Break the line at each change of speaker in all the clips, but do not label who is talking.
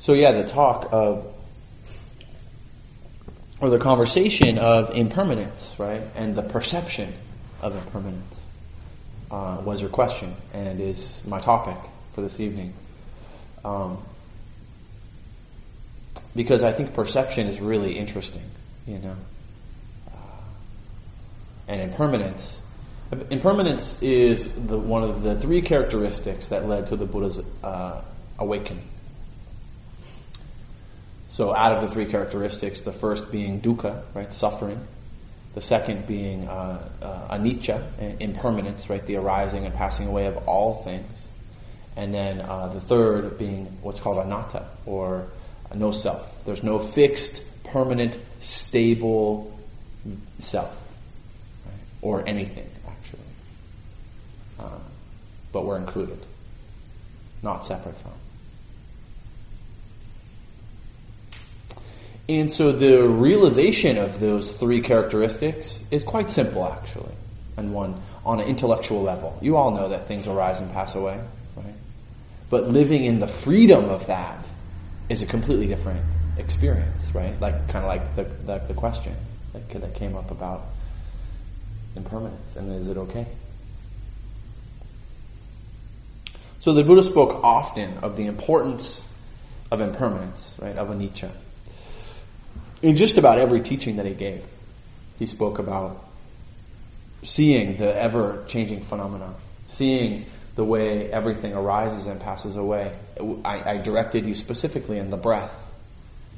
So yeah, the talk of, or the conversation of impermanence, right, and the perception of impermanence uh, was your question and is my topic for this evening. Um, because I think perception is really interesting, you know. Uh, and impermanence. Impermanence is the, one of the three characteristics that led to the Buddha's uh, awakening. So, out of the three characteristics, the first being dukkha, right, suffering. The second being uh, uh, anicca, impermanence, right, the arising and passing away of all things. And then uh, the third being what's called anatta, or no self. There's no fixed, permanent, stable self, right? or anything, actually. Um, but we're included, not separate from. And so the realization of those three characteristics is quite simple, actually, and one on an intellectual level. You all know that things arise and pass away, right? But living in the freedom of that is a completely different experience, right? Like kind of like the, the, the question that, that came up about impermanence and is it okay? So the Buddha spoke often of the importance of impermanence, right, of anicca. In just about every teaching that he gave, he spoke about seeing the ever changing phenomena, seeing the way everything arises and passes away. I, I, directed you specifically in the breath,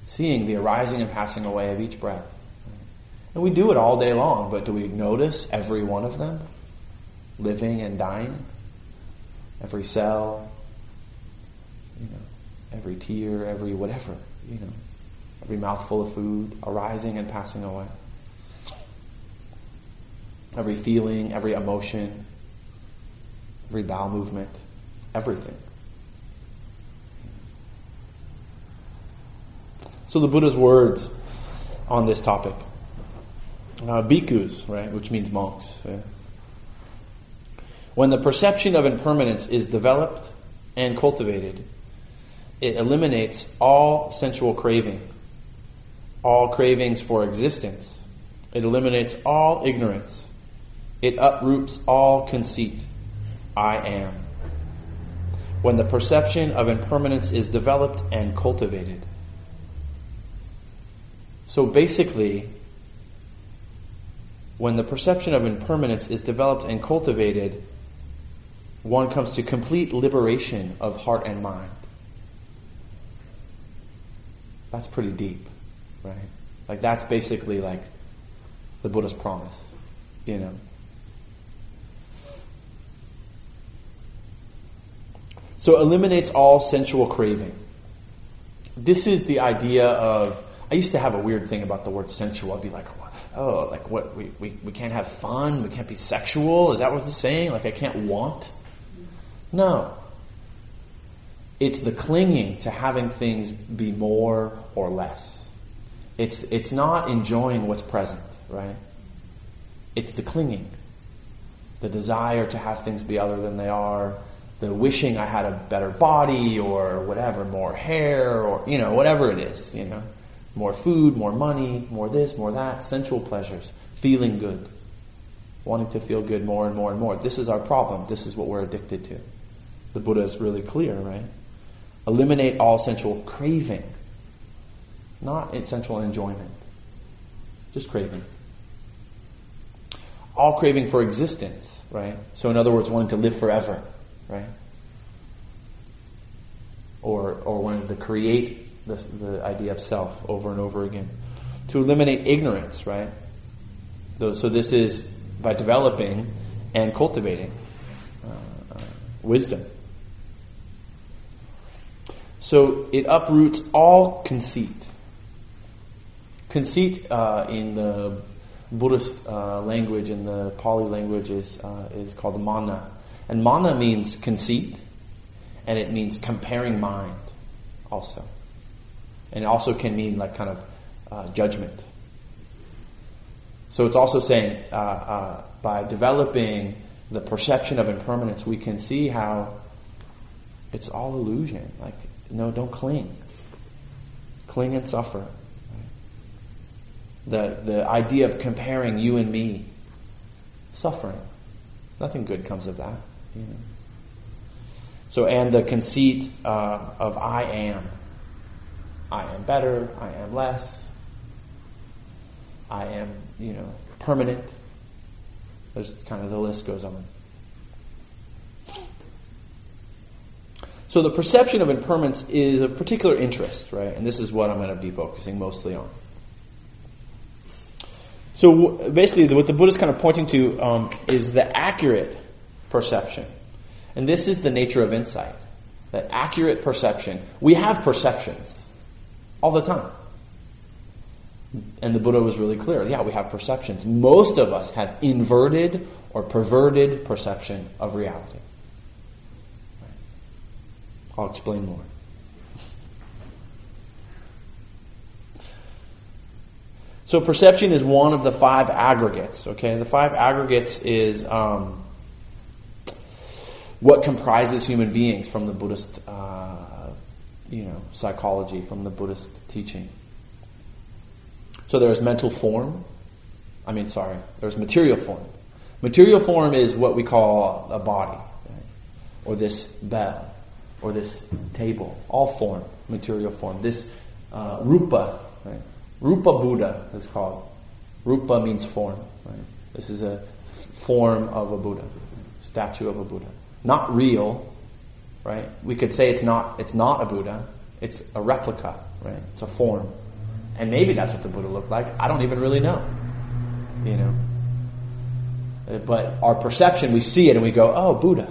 seeing the arising and passing away of each breath. And we do it all day long, but do we notice every one of them? Living and dying? Every cell? You know, every tear, every whatever, you know, every mouthful of food arising and passing away. Every feeling, every emotion, every bowel movement, everything. So the Buddha's words on this topic. Uh, bhikkhus, right, which means monks. Yeah. When the perception of impermanence is developed and cultivated, it eliminates all sensual craving, all cravings for existence. It eliminates all ignorance. It uproots all conceit. I am. When the perception of impermanence is developed and cultivated. So basically, when the perception of impermanence is developed and cultivated, one comes to complete liberation of heart and mind. That's pretty deep, right? Like that's basically like the Buddha's promise, you know. So eliminates all sensual craving. This is the idea of, I used to have a weird thing about the word sensual. I'd be like, oh, like what, we, we, we can't have fun, we can't be sexual, is that what it's saying? Like I can't want? No. It's the clinging to having things be more or less. It's, it's not enjoying what's present, right? It's the clinging. The desire to have things be other than they are, the wishing I had a better body or whatever, more hair or, you know, whatever it is, you know. More food, more money, more this, more that, sensual pleasures, feeling good, wanting to feel good more and more and more. This is our problem. This is what we're addicted to. The Buddha is really clear, right? Eliminate all sensual craving, not sensual enjoyment, just craving. All craving for existence, right? So in other words, wanting to live forever right? Or, or wanting to create the, the idea of self over and over again. To eliminate ignorance, right? So this is by developing and cultivating uh, wisdom. So it uproots all conceit. Conceit uh, in the Buddhist uh, language, in the Pali language, is, uh, is called mana. And mana means conceit, and it means comparing mind also. And it also can mean like kind of uh, judgment. So it's also saying uh, uh, by developing the perception of impermanence, we can see how it's all illusion. Like, no, don't cling. cling and suffer. The, the idea of comparing you and me, suffering. Nothing good comes of that. You know. So, and the conceit uh, of I am. I am better, I am less, I am, you know, permanent. There's kind of the list goes on. So the perception of impermanence is of particular interest, right? And this is what I'm going to be focusing mostly on. So basically, what the Buddha is kind of pointing to um, is the accurate perception, and this is the nature of insight. That accurate perception. We have perceptions all the time. And the Buddha was really clear. Yeah, we have perceptions. Most of us have inverted or perverted perception of reality. I'll explain more. So perception is one of the five aggregates. Okay, the five aggregates is um, what comprises human beings from the Buddhist, uh, you know, psychology, from the Buddhist teaching. So there's mental form. I mean, sorry, there's material form. Material form is what we call a body, right? or this bell or this table, all form, material form. This uh, rupa, right? Rupa Buddha is called. Rupa means form. Right? This is a form of a Buddha, statue of a Buddha. Not real, right? We could say it's not. It's not a Buddha. It's a replica, right? It's a form, and maybe that's what the Buddha looked like. I don't even really know, you know. Uh, but our perception, we see it and we go, "Oh, Buddha."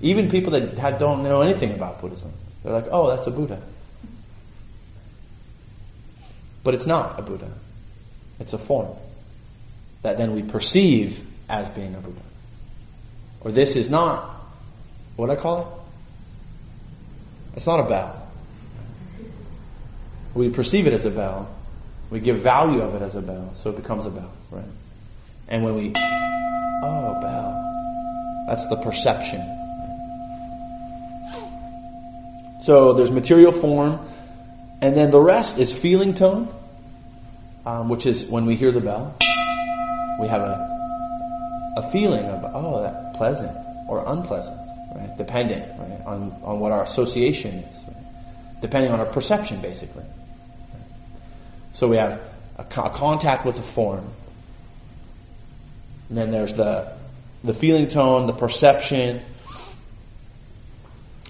Even people that don't know anything about Buddhism, they're like, oh, that's a Buddha. But it's not a Buddha. It's a form that then we perceive as being a Buddha. Or this is not, what I call it? It's not a bell. We perceive it as a bell. We give value of it as a bell, so it becomes a bell, right? And when we, oh, bell, that's the perception So there's material form, and then the rest is feeling tone, um, which is when we hear the bell, we have a a feeling of oh that pleasant or unpleasant, right? Dependent right? on on what our association is, right? depending on our perception, basically. So we have a, a contact with a form, and then there's the the feeling tone, the perception,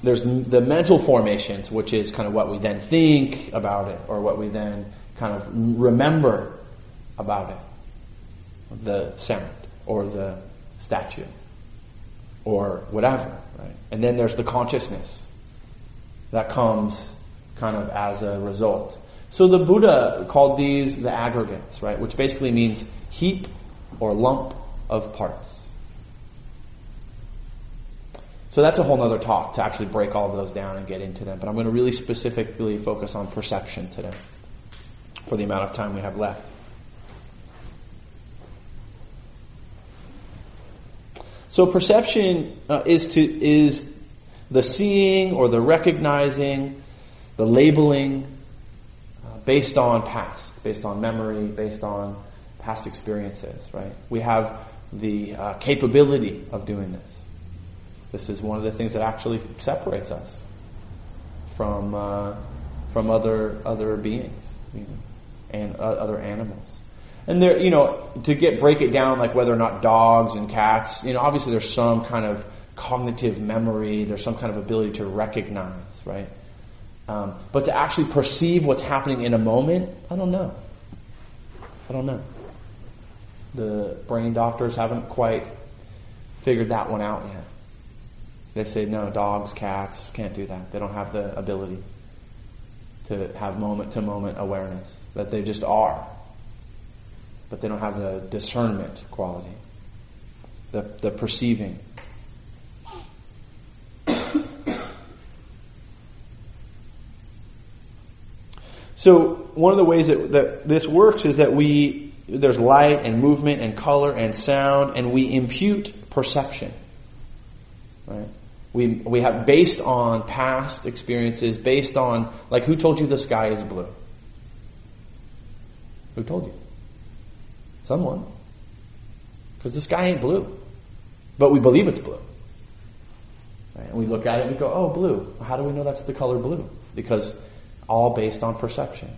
there's the mental formations, which is kind of what we then think about it, or what we then kind of remember about it. The sound, or the statue, or whatever, right? And then there's the consciousness that comes kind of as a result. So the Buddha called these the aggregates, right? Which basically means heap or lump of parts. So that's a whole other talk to actually break all of those down and get into them. But I'm going to really specifically focus on perception today for the amount of time we have left. So perception uh, is to is the seeing or the recognizing, the labeling uh, based on past, based on memory, based on past experiences. Right? We have the uh, capability of doing this. This is one of the things that actually separates us from uh, from other other beings you know, and uh, other animals. And there, you know, to get break it down, like whether or not dogs and cats, you know, obviously there's some kind of cognitive memory, there's some kind of ability to recognize, right? Um, but to actually perceive what's happening in a moment, I don't know. I don't know. The brain doctors haven't quite figured that one out yet. They say, no, dogs, cats can't do that. They don't have the ability to have moment to moment awareness, that they just are. But they don't have the discernment quality, the, the perceiving. So one of the ways that, that this works is that we, there's light and movement and color and sound and we impute perception. Right? We, we have based on past experiences, based on, like, who told you the sky is blue? Who told you? Someone. Because the sky ain't blue. But we believe it's blue. Right? And we look at it and we go, oh, blue. How do we know that's the color blue? Because all based on perception.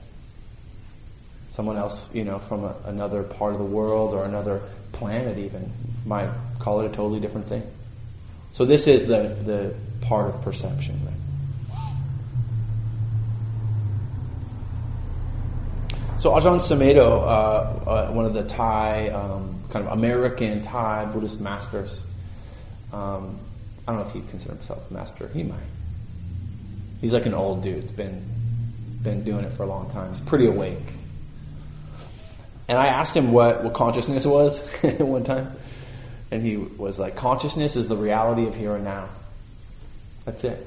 Someone else, you know, from a, another part of the world or another planet even might call it a totally different thing. So this is the, the part of perception. So Ajahn Sumedho, uh, uh, one of the Thai, um, kind of American Thai Buddhist masters, um, I don't know if he'd consider himself a master. He might. He's like an old dude. He's been been doing it for a long time. He's pretty awake. And I asked him what, what consciousness was one time. And he was like, consciousness is the reality of here and now. That's it.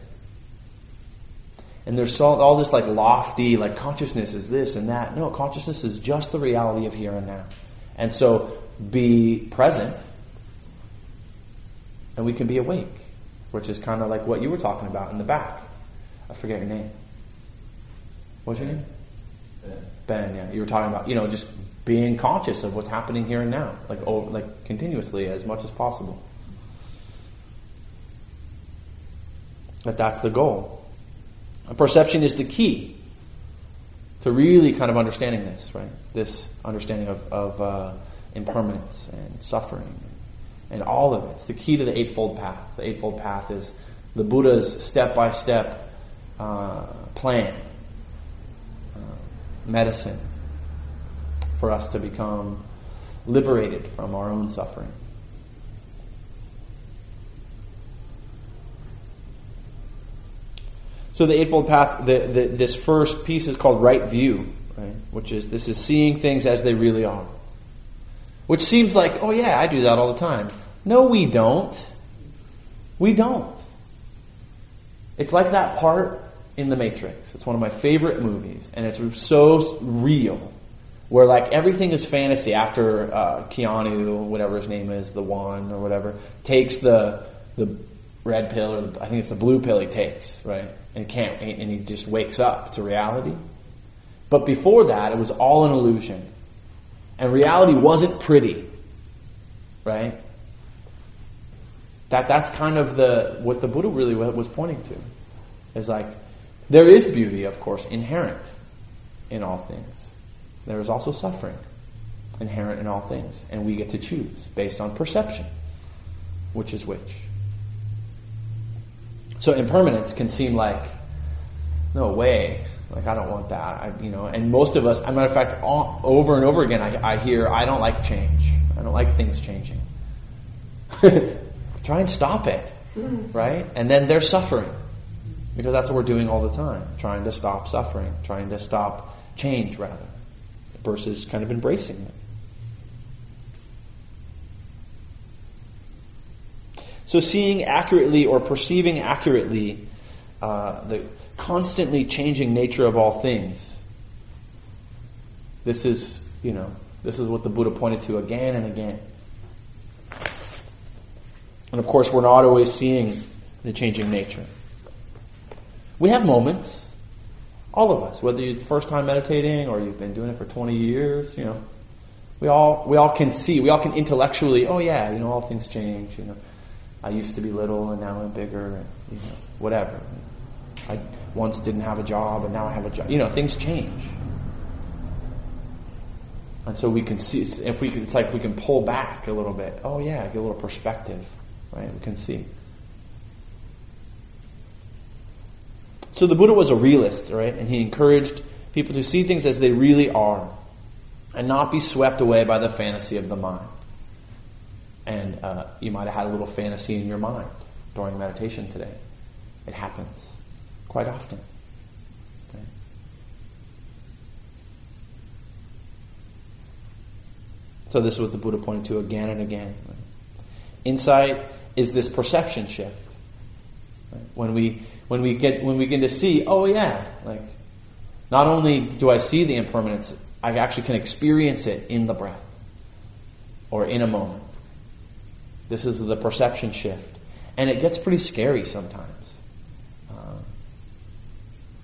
And there's all, all this like lofty, like consciousness is this and that. No, consciousness is just the reality of here and now. And so be present and we can be awake, which is kind of like what you were talking about in the back. I forget your name. What's your name? Ben. Ben, yeah. You were talking about, you know, just being conscious of what's happening here and now, like over, like continuously as much as possible. That that's the goal. And perception is the key to really kind of understanding this, right? This understanding of, of uh, impermanence and suffering and all of it. It's the key to the Eightfold Path. The Eightfold Path is the Buddha's step by step plan, uh, medicine for us to become liberated from our own suffering. So the Eightfold Path, the, the, this first piece is called right view, right? Which is this is seeing things as they really are. Which seems like, oh yeah, I do that all the time. No, we don't. We don't. It's like that part in The Matrix. It's one of my favorite movies, and it's so real where like everything is fantasy after uh, Keanu, whatever his name is, the one or whatever, takes the the red pill or the, I think it's the blue pill he takes, right? And can't and he just wakes up to reality. But before that, it was all an illusion, and reality wasn't pretty, right? That that's kind of the what the Buddha really was pointing to, is like there is beauty, of course, inherent in all things there is also suffering inherent in all things. And we get to choose based on perception, which is which. So impermanence can seem like, no way, like I don't want that, I, you know. And most of us, as a matter of fact, all, over and over again, I, I hear, I don't like change. I don't like things changing. Try and stop it, right? And then they're suffering because that's what we're doing all the time, trying to stop suffering, trying to stop change rather versus kind of embracing it. So seeing accurately or perceiving accurately uh, the constantly changing nature of all things. This is, you know, this is what the Buddha pointed to again and again. And of course, we're not always seeing the changing nature. We have moments all of us, whether you're first time meditating or you've been doing it for 20 years, you know, we all, we all can see, we all can intellectually, oh yeah, you know, all things change, you know. I used to be little and now I'm bigger, and, you know, whatever. I once didn't have a job and now I have a job. You know, things change. And so we can see, if we can, it's like we can pull back a little bit. Oh yeah, get a little perspective, right? We can see. So the Buddha was a realist, right? And he encouraged people to see things as they really are and not be swept away by the fantasy of the mind. And uh, you might have had a little fantasy in your mind during meditation today. It happens quite often. So this is what the Buddha pointed to again and again. Insight is this perception shift. When we when we get when we begin to see, oh yeah, like not only do I see the impermanence, I actually can experience it in the breath or in a moment. This is the perception shift. and it gets pretty scary sometimes. Uh,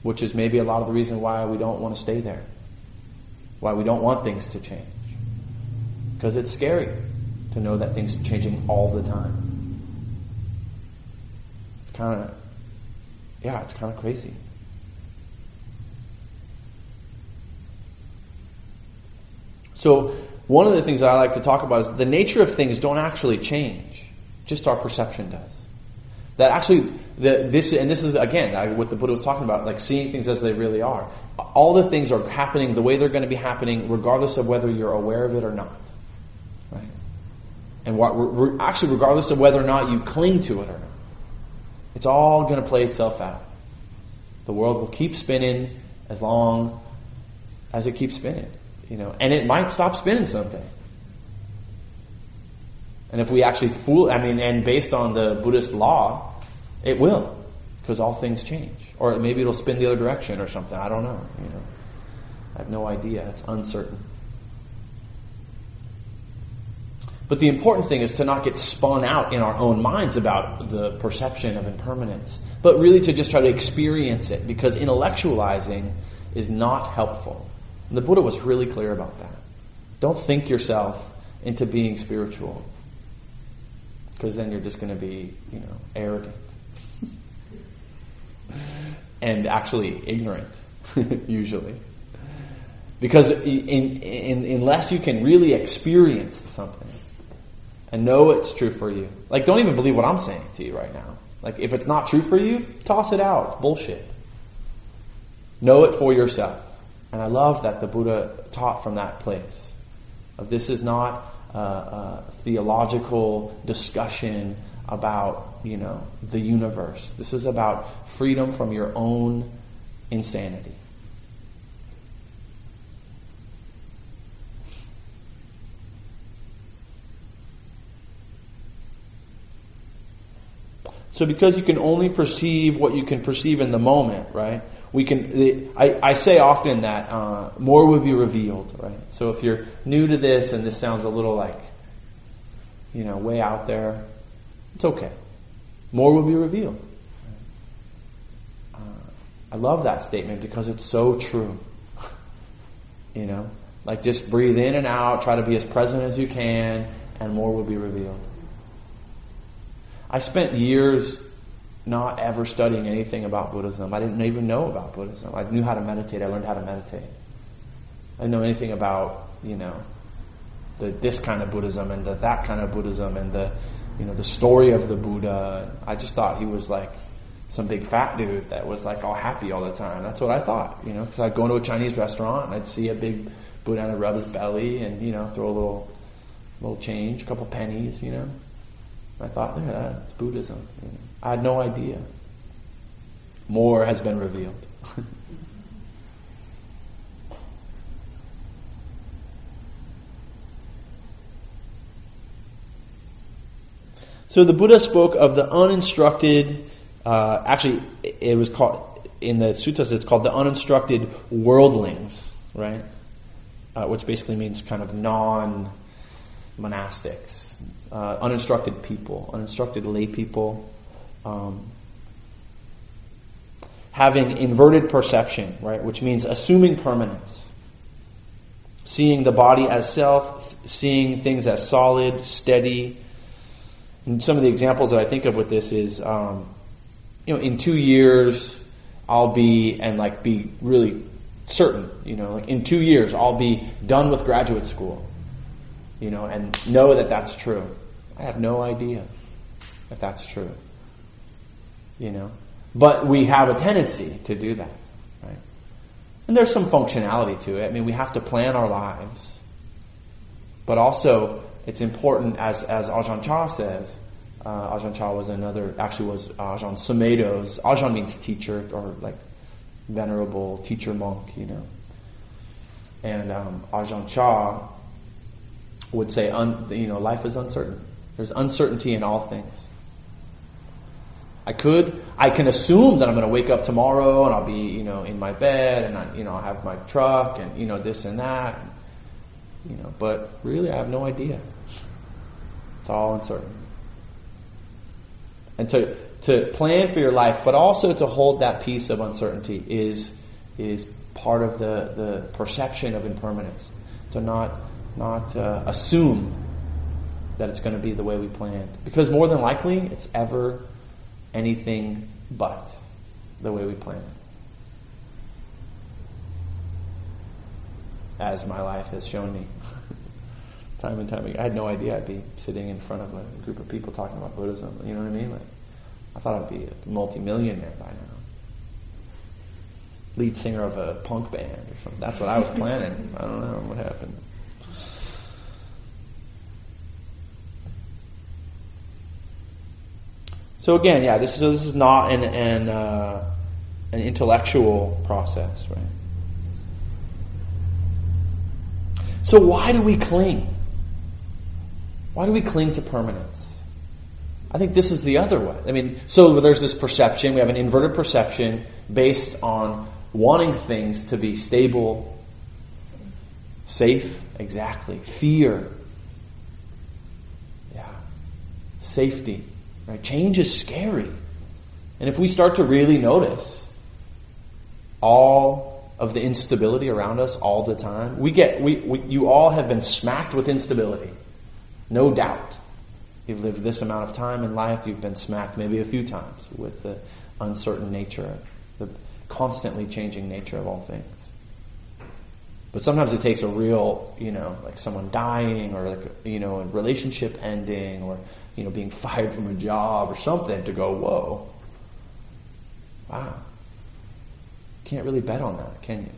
which is maybe a lot of the reason why we don't want to stay there. Why we don't want things to change. Because it's scary to know that things are changing all the time. It's kind of, yeah, it's kind of crazy. So, one of the things I like to talk about is the nature of things don't actually change, just our perception does. That actually, the, this and this is again what the Buddha was talking about, like seeing things as they really are. All the things are happening the way they're going to be happening, regardless of whether you're aware of it or not. Right? And what, re, actually, regardless of whether or not you cling to it or not, it's all going to play itself out. The world will keep spinning as long as it keeps spinning. You know, and it might stop spinning someday. And if we actually fool, I mean, and based on the Buddhist law, it will, because all things change. Or maybe it'll spin the other direction or something. I don't know. You know, I have no idea. It's uncertain. But the important thing is to not get spun out in our own minds about the perception of impermanence, but really to just try to experience it because intellectualizing is not helpful. And the Buddha was really clear about that. Don't think yourself into being spiritual because then you're just going to be, you know, arrogant and actually ignorant, usually. Because in, in, unless you can really experience something and know it's true for you, like don't even believe what I'm saying to you right now. Like if it's not true for you, toss it out. It's bullshit. Know it for yourself. And I love that the Buddha taught from that place. Of this is not a, a theological discussion about, you know, the universe. This is about freedom from your own insanity. So because you can only perceive what you can perceive in the moment, right? we can, I, I say often that uh, more will be revealed, right? So if you're new to this and this sounds a little like, you know, way out there, it's okay. More will be revealed. Uh, I love that statement because it's so true. you know, like just breathe in and out, try to be as present as you can, and more will be revealed. I spent years not ever studying anything about Buddhism. I didn't even know about Buddhism. I knew how to meditate. I learned how to meditate. I didn't know anything about, you know, the, this kind of Buddhism and the, that kind of Buddhism and the, you know, the story of the Buddha. I just thought he was like some big fat dude that was like all happy all the time. That's what I thought, you know, because I'd go into a Chinese restaurant and I'd see a big Buddha and I'd rub his belly and, you know, throw a little, little change, a couple pennies, you know. I thought, yeah, that's Buddhism. I had no idea. More has been revealed. so the Buddha spoke of the uninstructed, uh, actually, it was called, in the suttas, it's called the uninstructed worldlings, right? Uh, which basically means kind of non monastics, uh, uninstructed people, uninstructed lay people um, having inverted perception, right, which means assuming permanence, seeing the body as self, seeing things as solid, steady. And some of the examples that I think of with this is, um, you know, in two years I'll be and like be really certain, you know, like in two years I'll be done with graduate school, you know, and know that that's true. I have no idea if that's true you know. But we have a tendency to do that, right? And there's some functionality to it. I mean, we have to plan our lives. But also, it's important, as, as Ajahn Chah says, uh, Ajahn Chah was another, actually was Ajahn Sumedho's, Ajahn means teacher, or like venerable teacher monk, you know. And um, Ajahn Chah would say, un, you know, life is uncertain. There's uncertainty in all things. I could, I can assume that I'm going to wake up tomorrow and I'll be, you know, in my bed and I, you know, I'll have my truck and, you know, this and that. You know, but really I have no idea. It's all uncertain. And to, to plan for your life, but also to hold that piece of uncertainty is, is part of the, the perception of impermanence. To not, not uh, assume that it's going to be the way we planned. Because more than likely, it's ever anything but the way we planned. As my life has shown me. time and time again. I had no idea I'd be sitting in front of a group of people talking about Buddhism. You know what I mean? Like, I thought I'd be a multimillionaire by now. Lead singer of a punk band or something. That's what I was planning. I don't know what happened. So again, yeah, this is this is not an an, uh, an intellectual process, right? So why do we cling? Why do we cling to permanence? I think this is the other way. I mean, so there's this perception. We have an inverted perception based on wanting things to be stable, safe, exactly. Fear. Yeah. Safety. Right? Change is scary. And if we start to really notice all of the instability around us all the time, we get, we, we, you all have been smacked with instability. No doubt. You've lived this amount of time in life, you've been smacked maybe a few times with the uncertain nature, the constantly changing nature of all things. But sometimes it takes a real, you know, like someone dying or like, you know, a relationship ending or you know, being fired from a job or something to go, whoa, wow. Can't really bet on that, can you?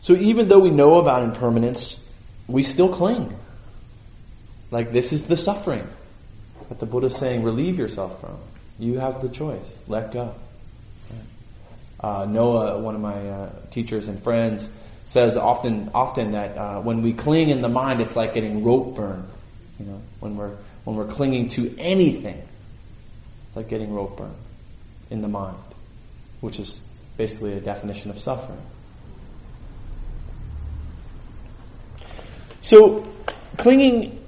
So even though we know about impermanence, we still cling. Like this is the suffering that the Buddha is saying, relieve yourself from. You have the choice. Let go. Uh, Noah, one of my uh, teachers and friends, says often, often that uh, when we cling in the mind, it's like getting rope burn. You know, when we're when we're clinging to anything, it's like getting rope burn in the mind, which is basically a definition of suffering. So, clinging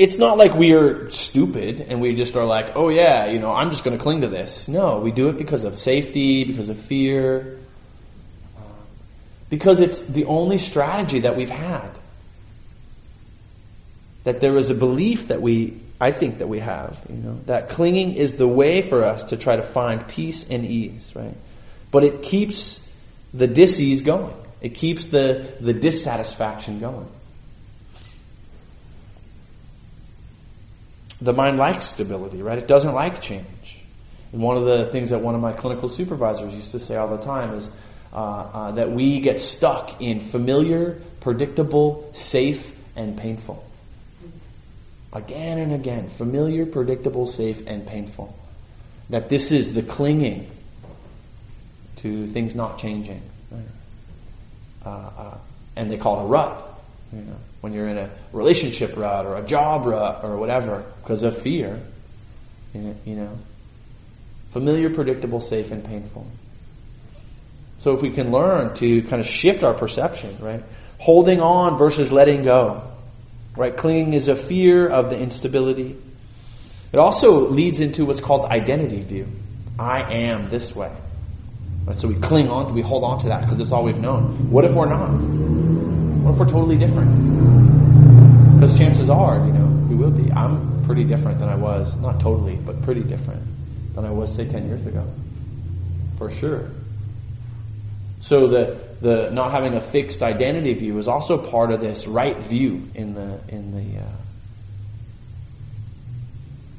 it's not like we are stupid and we just are like, oh yeah, you know, I'm just going to cling to this. No, we do it because of safety, because of fear, because it's the only strategy that we've had. That there is a belief that we, I think that we have, you know, that clinging is the way for us to try to find peace and ease, right? But it keeps the dis-ease going. It keeps the, the dissatisfaction going. The mind likes stability, right? It doesn't like change. And one of the things that one of my clinical supervisors used to say all the time is uh, uh, that we get stuck in familiar, predictable, safe, and painful. Again and again, familiar, predictable, safe, and painful. That this is the clinging to things not changing. Right? Uh, uh and they call it a rut. You know, when you're in a relationship rut or a job rut or whatever because of fear, you know, familiar, predictable, safe, and painful. So if we can learn to kind of shift our perception, right? Holding on versus letting go. Right? Clinging is a fear of the instability. It also leads into what's called identity view. I am this way. Right? So we cling on we hold on to that because it's all we've known. What if we're not? What if we're totally different? Because chances are, you know, we will be. I'm pretty different than I was, not totally, but pretty different than I was, say, 10 years ago. For sure. So the, the not having a fixed identity view is also part of this right view in the, in the, uh,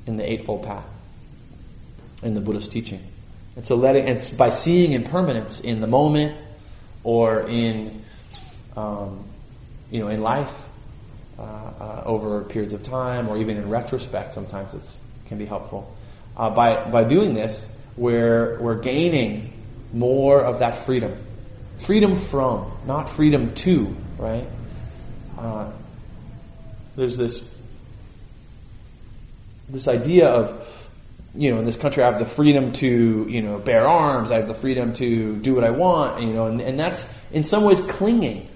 in the Eightfold Path, in the Buddhist teaching. And so letting, it's by seeing impermanence in the moment or in um, you know, in life uh, uh, over periods of time, or even in retrospect, sometimes it can be helpful. Uh, by by doing this, we're we're gaining more of that freedom, freedom from, not freedom to, right? Uh, there's this this idea of you know, in this country, I have the freedom to, you know, bear arms. I have the freedom to do what I want, you know, and, and that's in some ways clinging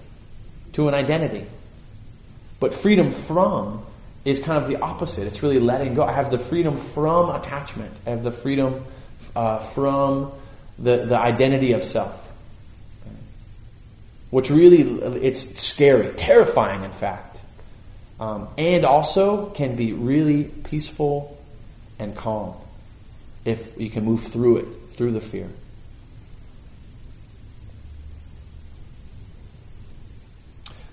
to an identity. But freedom from is kind of the opposite. It's really letting go. I have the freedom from attachment. I have the freedom uh, from the, the identity of self. Which really, it's scary, terrifying, in fact. Um, and also can be really peaceful and calm if you can move through it, through the fear.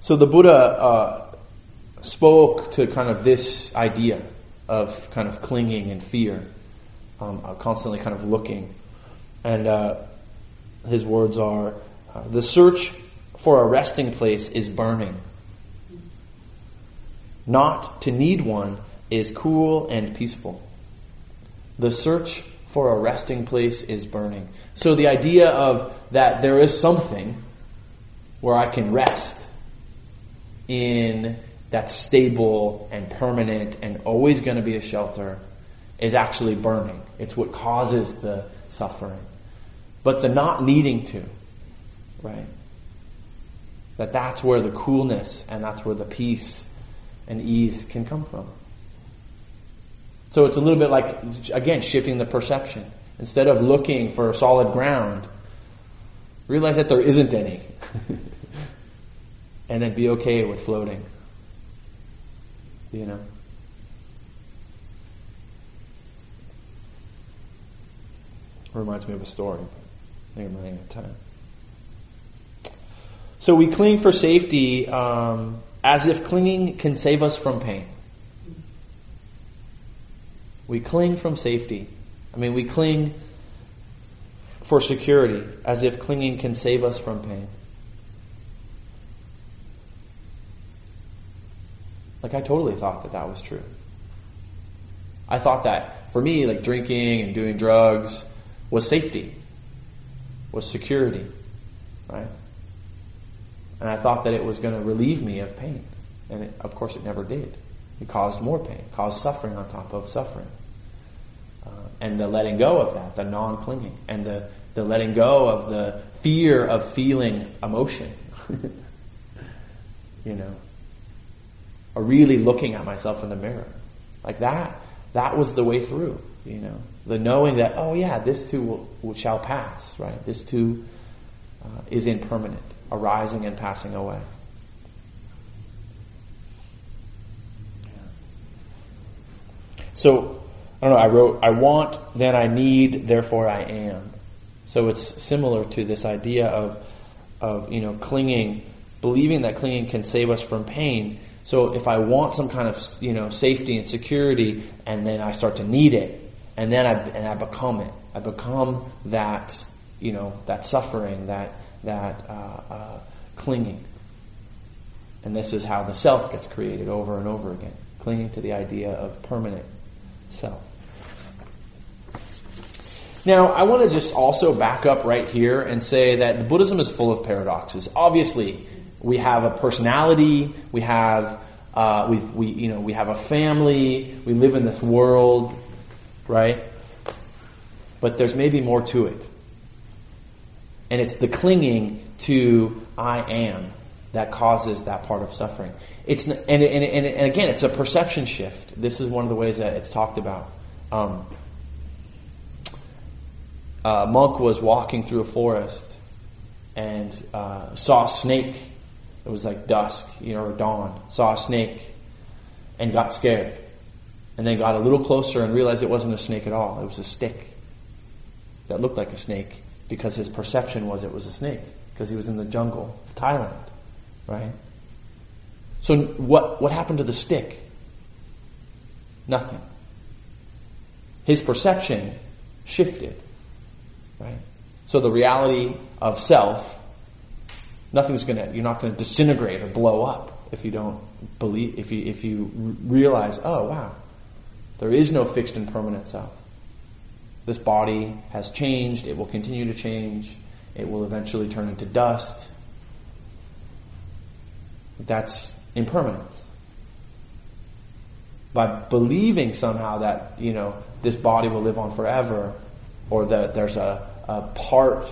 So the Buddha uh, spoke to kind of this idea of kind of clinging and fear, um, uh, constantly kind of looking. And uh, his words are uh, the search for a resting place is burning. Not to need one is cool and peaceful. The search for a resting place is burning. So the idea of that there is something where I can rest in that's stable and permanent and always going to be a shelter is actually burning. It's what causes the suffering. But the not needing to, right? That that's where the coolness and that's where the peace and ease can come from. So it's a little bit like, again, shifting the perception. Instead of looking for solid ground, realize that there isn't any. and then be okay with floating. You know? Reminds me of a story, I think I'm running out of time. So we cling for safety um, as if clinging can save us from pain. We cling from safety. I mean, we cling for security as if clinging can save us from pain. Like I totally thought that that was true. I thought that for me, like drinking and doing drugs was safety, was security, right? And I thought that it was going to relieve me of pain. And it, of course it never did. It caused more pain, caused suffering on top of suffering. Uh, and the letting go of that, the non-clinging, and the, the letting go of the fear of feeling emotion. you know, or really looking at myself in the mirror. Like that, that was the way through, you know. The knowing that, oh yeah, this too will, will shall pass, right? This too uh, is impermanent, arising and passing away. So, I don't know, I wrote, I want, then I need, therefore I am. So it's similar to this idea of, of, you know, clinging, believing that clinging can save us from pain, so if I want some kind of, you know, safety and security and then I start to need it and then I, and I become it. I become that, you know, that suffering, that, that, uh, uh, clinging. And this is how the self gets created over and over again. Clinging to the idea of permanent self. Now, I want to just also back up right here and say that Buddhism is full of paradoxes. Obviously, we have a personality, we have, uh, we we, you know, we have a family, we live in this world, right? But there's maybe more to it. And it's the clinging to I am that causes that part of suffering. It's, and, and, and, and again, it's a perception shift. This is one of the ways that it's talked about. Um, a monk was walking through a forest and uh, saw a snake it was like dusk, you know, or dawn. Saw a snake and got scared. And then got a little closer and realized it wasn't a snake at all. It was a stick that looked like a snake because his perception was it was a snake because he was in the jungle of Thailand, right? So what, what happened to the stick? Nothing. His perception shifted, right? So the reality of self nothing's gonna, you're not gonna disintegrate or blow up if you don't believe, if you, if you realize, oh wow, there is no fixed and permanent self. This body has changed, it will continue to change, it will eventually turn into dust. That's impermanent. by believing somehow that, you know, this body will live on forever, or that there's a, a part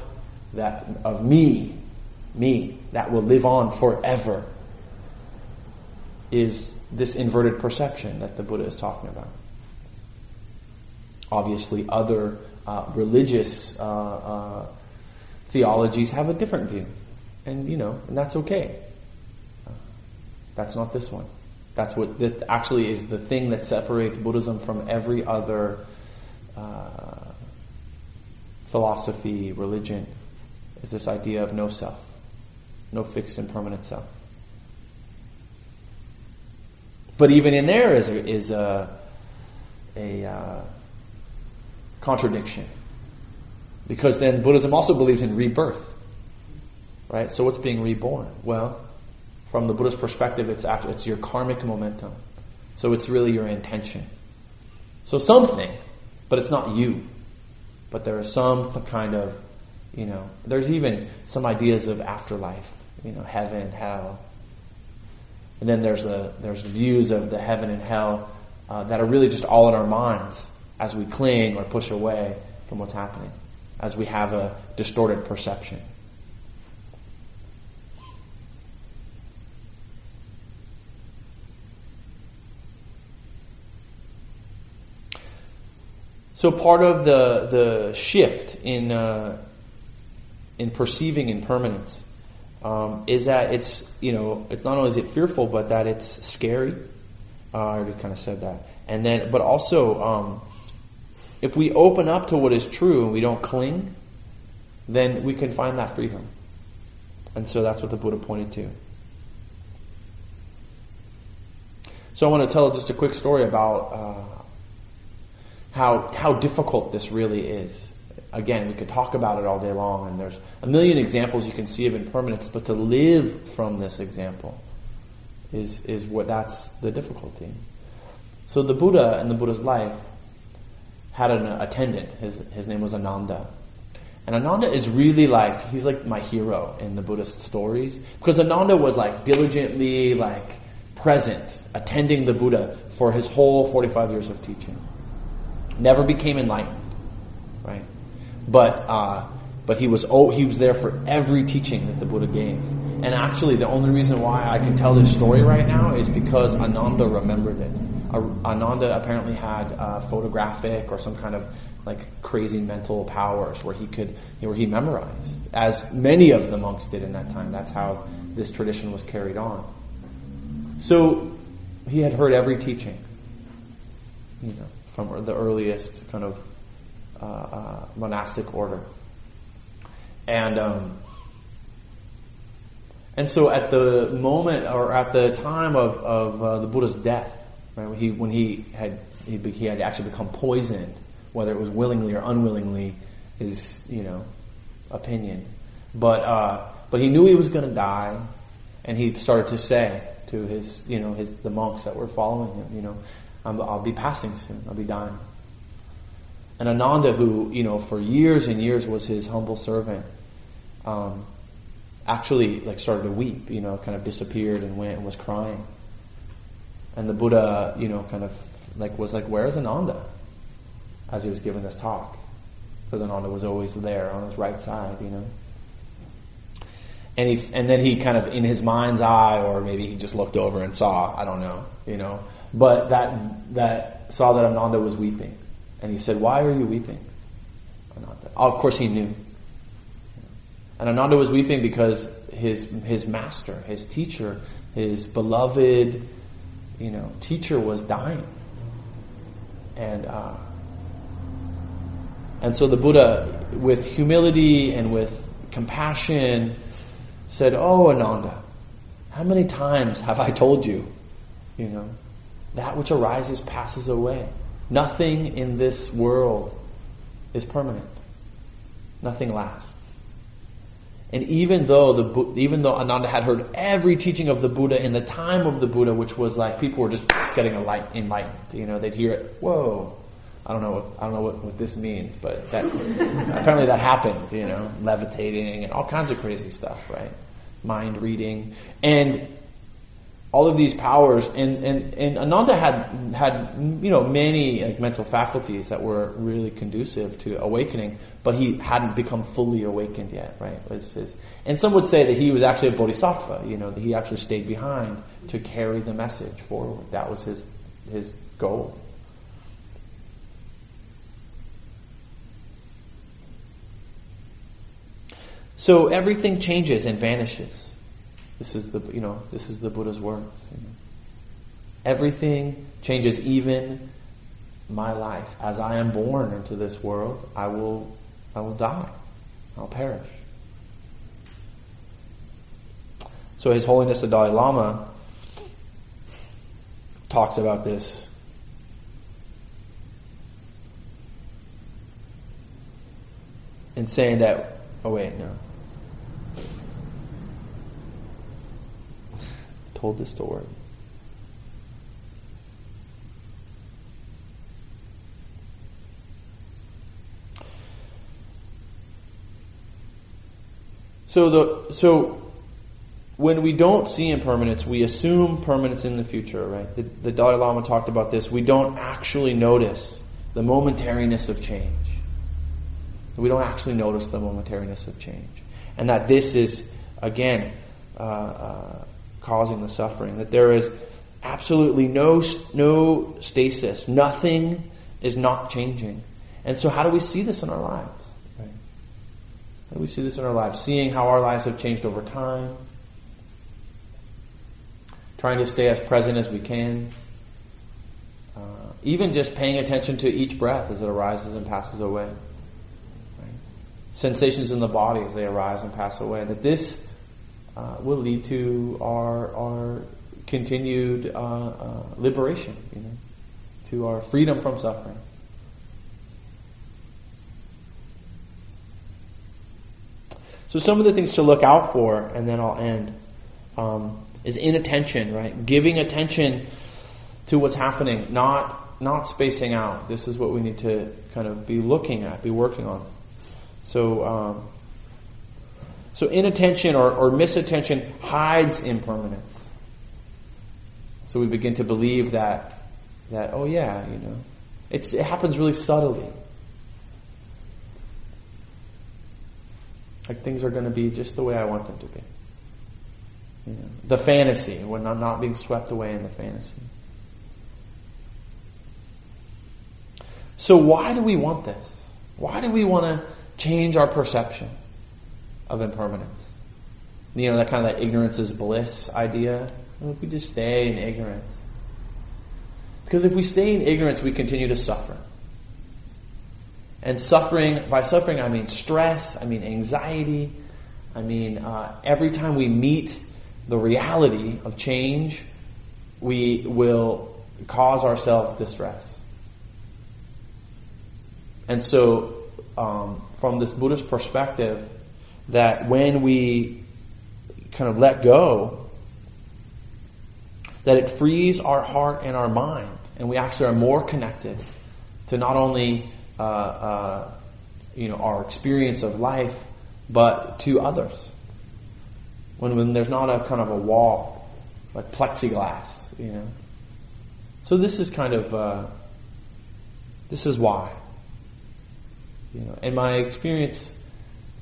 that of me, me, that will live on forever, is this inverted perception that the Buddha is talking about. Obviously, other uh, religious uh, uh, theologies have a different view, and you know, and that's okay. That's not this one. That's what this actually is the thing that separates Buddhism from every other uh, philosophy, religion, is this idea of no self, no fixed and permanent self. But even in there is a, is a, a uh, contradiction. Because then Buddhism also believes in rebirth. Right? So what's being reborn? Well, from the Buddhist perspective, it's actually, it's your karmic momentum. So it's really your intention. So something, but it's not you. But there is some kind of, you know, there's even some ideas of afterlife, you know, heaven, hell. And then there's the, there's views of the heaven and hell uh, that are really just all in our minds as we cling or push away from what's happening, as we have a distorted perception. So part of the the shift in uh, in perceiving impermanence um, is that it's you know it's not only is it fearful, but that it's scary. Uh, I already kind of said that, and then but also um, if we open up to what is true and we don't cling, then we can find that freedom. And so that's what the Buddha pointed to. So I want to tell just a quick story about uh, how, how difficult this really is. Again, we could talk about it all day long, and there's a million examples you can see of impermanence, but to live from this example is, is what that's the difficulty. So the Buddha and the Buddha's life had an attendant. His, his name was Ananda. And Ananda is really like, he's like my hero in the Buddhist stories. Because Ananda was like diligently like present, attending the Buddha for his whole 45 years of teaching never became enlightened, right? But uh, but he was oh, he was there for every teaching that the Buddha gave. And actually, the only reason why I can tell this story right now is because Ananda remembered it. Ananda apparently had uh, photographic or some kind of like crazy mental powers where he could where he memorized, as many of the monks did in that time. That's how this tradition was carried on. So he had heard every teaching, you know from the earliest kind of uh, uh, monastic order. And um, and so at the moment or at the time of, of uh, the Buddha's death, right, when he when he had he, he had actually become poisoned, whether it was willingly or unwillingly, is you know opinion. But uh, but he knew he was going to die, and he started to say to his you know his the monks that were following him, you know, I'll be passing soon. I'll be dying. And Ananda, who, you know, for years and years was his humble servant, um, actually like started to weep, you know, kind of disappeared and went and was crying. And the Buddha, you know, kind of like was like, where is Ananda? As he was giving this talk. Because Ananda was always there on his right side, you know. And he, and then he kind of in his mind's eye, or maybe he just looked over and saw, I don't know, you know, but that, that saw that Ananda was weeping. And he said, why are you weeping? Ananda. Oh, of course he knew. And Ananda was weeping because his, his master, his teacher, his beloved, you know, teacher was dying. And, uh, and so the Buddha, with humility and with compassion, said, Oh, Ananda, how many times have I told you, you know, that which arises passes away. Nothing in this world is permanent. Nothing lasts. And even though the even though Ananda had heard every teaching of the Buddha in the time of the Buddha, which was like people were just getting enlightened, you know, they'd hear it. Whoa, I don't know. What, I don't know what, what this means, but that apparently that happened. You know, levitating and all kinds of crazy stuff, right? Mind reading, and all of these powers, and, and, and Ananda had had you know many like, mental faculties that were really conducive to awakening, but he hadn't become fully awakened yet, right? Was his, and some would say that he was actually a bodhisattva, you know, that he actually stayed behind to carry the message forward. That was his his goal. So everything changes and vanishes. This is the you know this is the Buddha's words. You know. Everything changes, even my life. As I am born into this world, I will I will die. I'll perish. So His Holiness the Dalai Lama talks about this. And saying that, oh wait, no. Told the story. So the so when we don't see impermanence, we assume permanence in the future, right? The, the Dalai Lama talked about this. We don't actually notice the momentariness of change. We don't actually notice the momentariness of change, and that this is again uh, uh, causing the suffering. That there is absolutely no, no stasis. Nothing is not changing. And so how do we see this in our lives? Right? How do we see this in our lives? Seeing how our lives have changed over time. Trying to stay as present as we can. Uh, even just paying attention to each breath as it arises and passes away. Right? Sensations in the body as they arise and pass away. That this uh, will lead to our our continued uh, uh, liberation, you know, to our freedom from suffering. So some of the things to look out for, and then I'll end, um, is inattention, right? Giving attention to what's happening, not not spacing out. This is what we need to kind of be looking at, be working on. So um, so inattention or, or misattention hides impermanence. So we begin to believe that, that, oh yeah, you know, it's, it happens really subtly. Like things are going to be just the way I want them to be. You know, the fantasy, when I'm not being swept away in the fantasy. So why do we want this? Why do we want to change our perception? Of impermanence. You know, that kind of that ignorance is bliss idea. If we just stay in ignorance. Because if we stay in ignorance, we continue to suffer. And suffering, by suffering, I mean stress, I mean anxiety, I mean uh, every time we meet the reality of change, we will cause ourselves distress. And so, um, from this Buddhist perspective, that when we kind of let go, that it frees our heart and our mind, and we actually are more connected to not only uh, uh, you know our experience of life, but to others. When, when there's not a kind of a wall, like plexiglass, you know. So this is kind of uh, this is why. You know, in my experience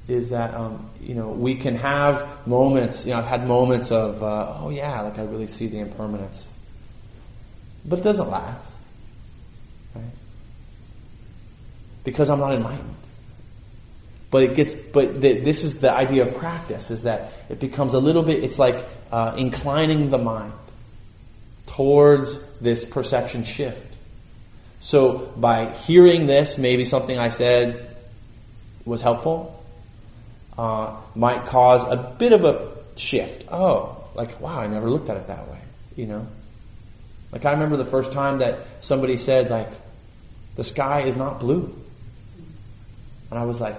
is that um, you know we can have moments. You know, I've had moments of uh, oh yeah, like I really see the impermanence, but it doesn't last, right? Because I'm not enlightened. But it gets. But the, this is the idea of practice: is that it becomes a little bit. It's like uh, inclining the mind towards this perception shift. So by hearing this, maybe something I said was helpful uh, might cause a bit of a shift. Oh, like, wow, I never looked at it that way, you know? Like, I remember the first time that somebody said, like, the sky is not blue. And I was like,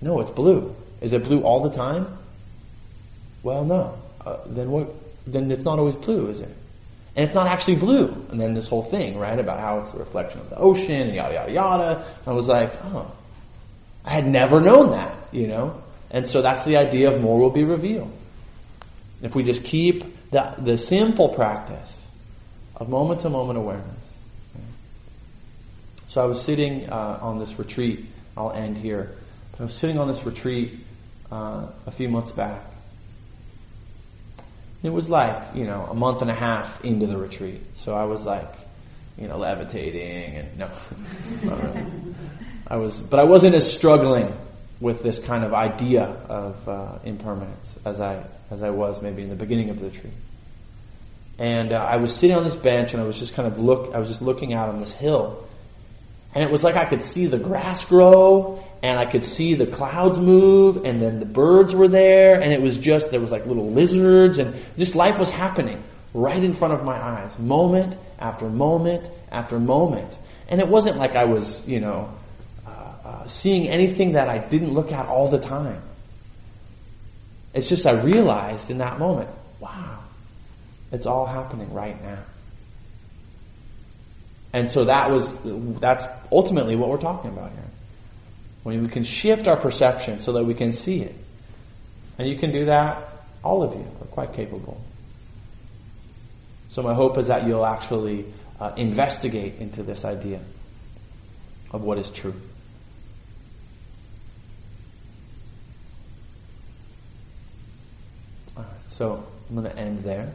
no, it's blue. Is it blue all the time? Well, no. Uh, then what? Then it's not always blue, is it? And it's not actually blue. And then this whole thing, right, about how it's the reflection of the ocean and yada yada yada. I was like, oh, I had never known that, you know. And so that's the idea of more will be revealed. If we just keep The, the simple practice of moment to moment awareness. So I was sitting uh, on this retreat. I'll end here. I was sitting on this retreat uh, a few months back. It was like, you know, a month and a half into the retreat. So I was like, you know, levitating and no. I was, but I wasn't as struggling with this kind of idea of uh, impermanence as I as I was maybe in the beginning of the retreat. And uh, I was sitting on this bench and I was just kind of look. I was just looking out on this hill, and it was like I could see the grass grow and I could see the clouds move and then the birds were there and it was just, there was like little lizards and just life was happening right in front of my eyes, moment after moment after moment. And it wasn't like I was, you know, uh, seeing anything that I didn't look at all the time. It's just I realized in that moment, wow, it's all happening right now. And so that was, that's ultimately what we're talking about here. When we can shift our perception so that we can see it. And you can do that, all of you are quite capable. So my hope is that you'll actually uh, investigate into this idea of what is true. All right, so I'm going to end there.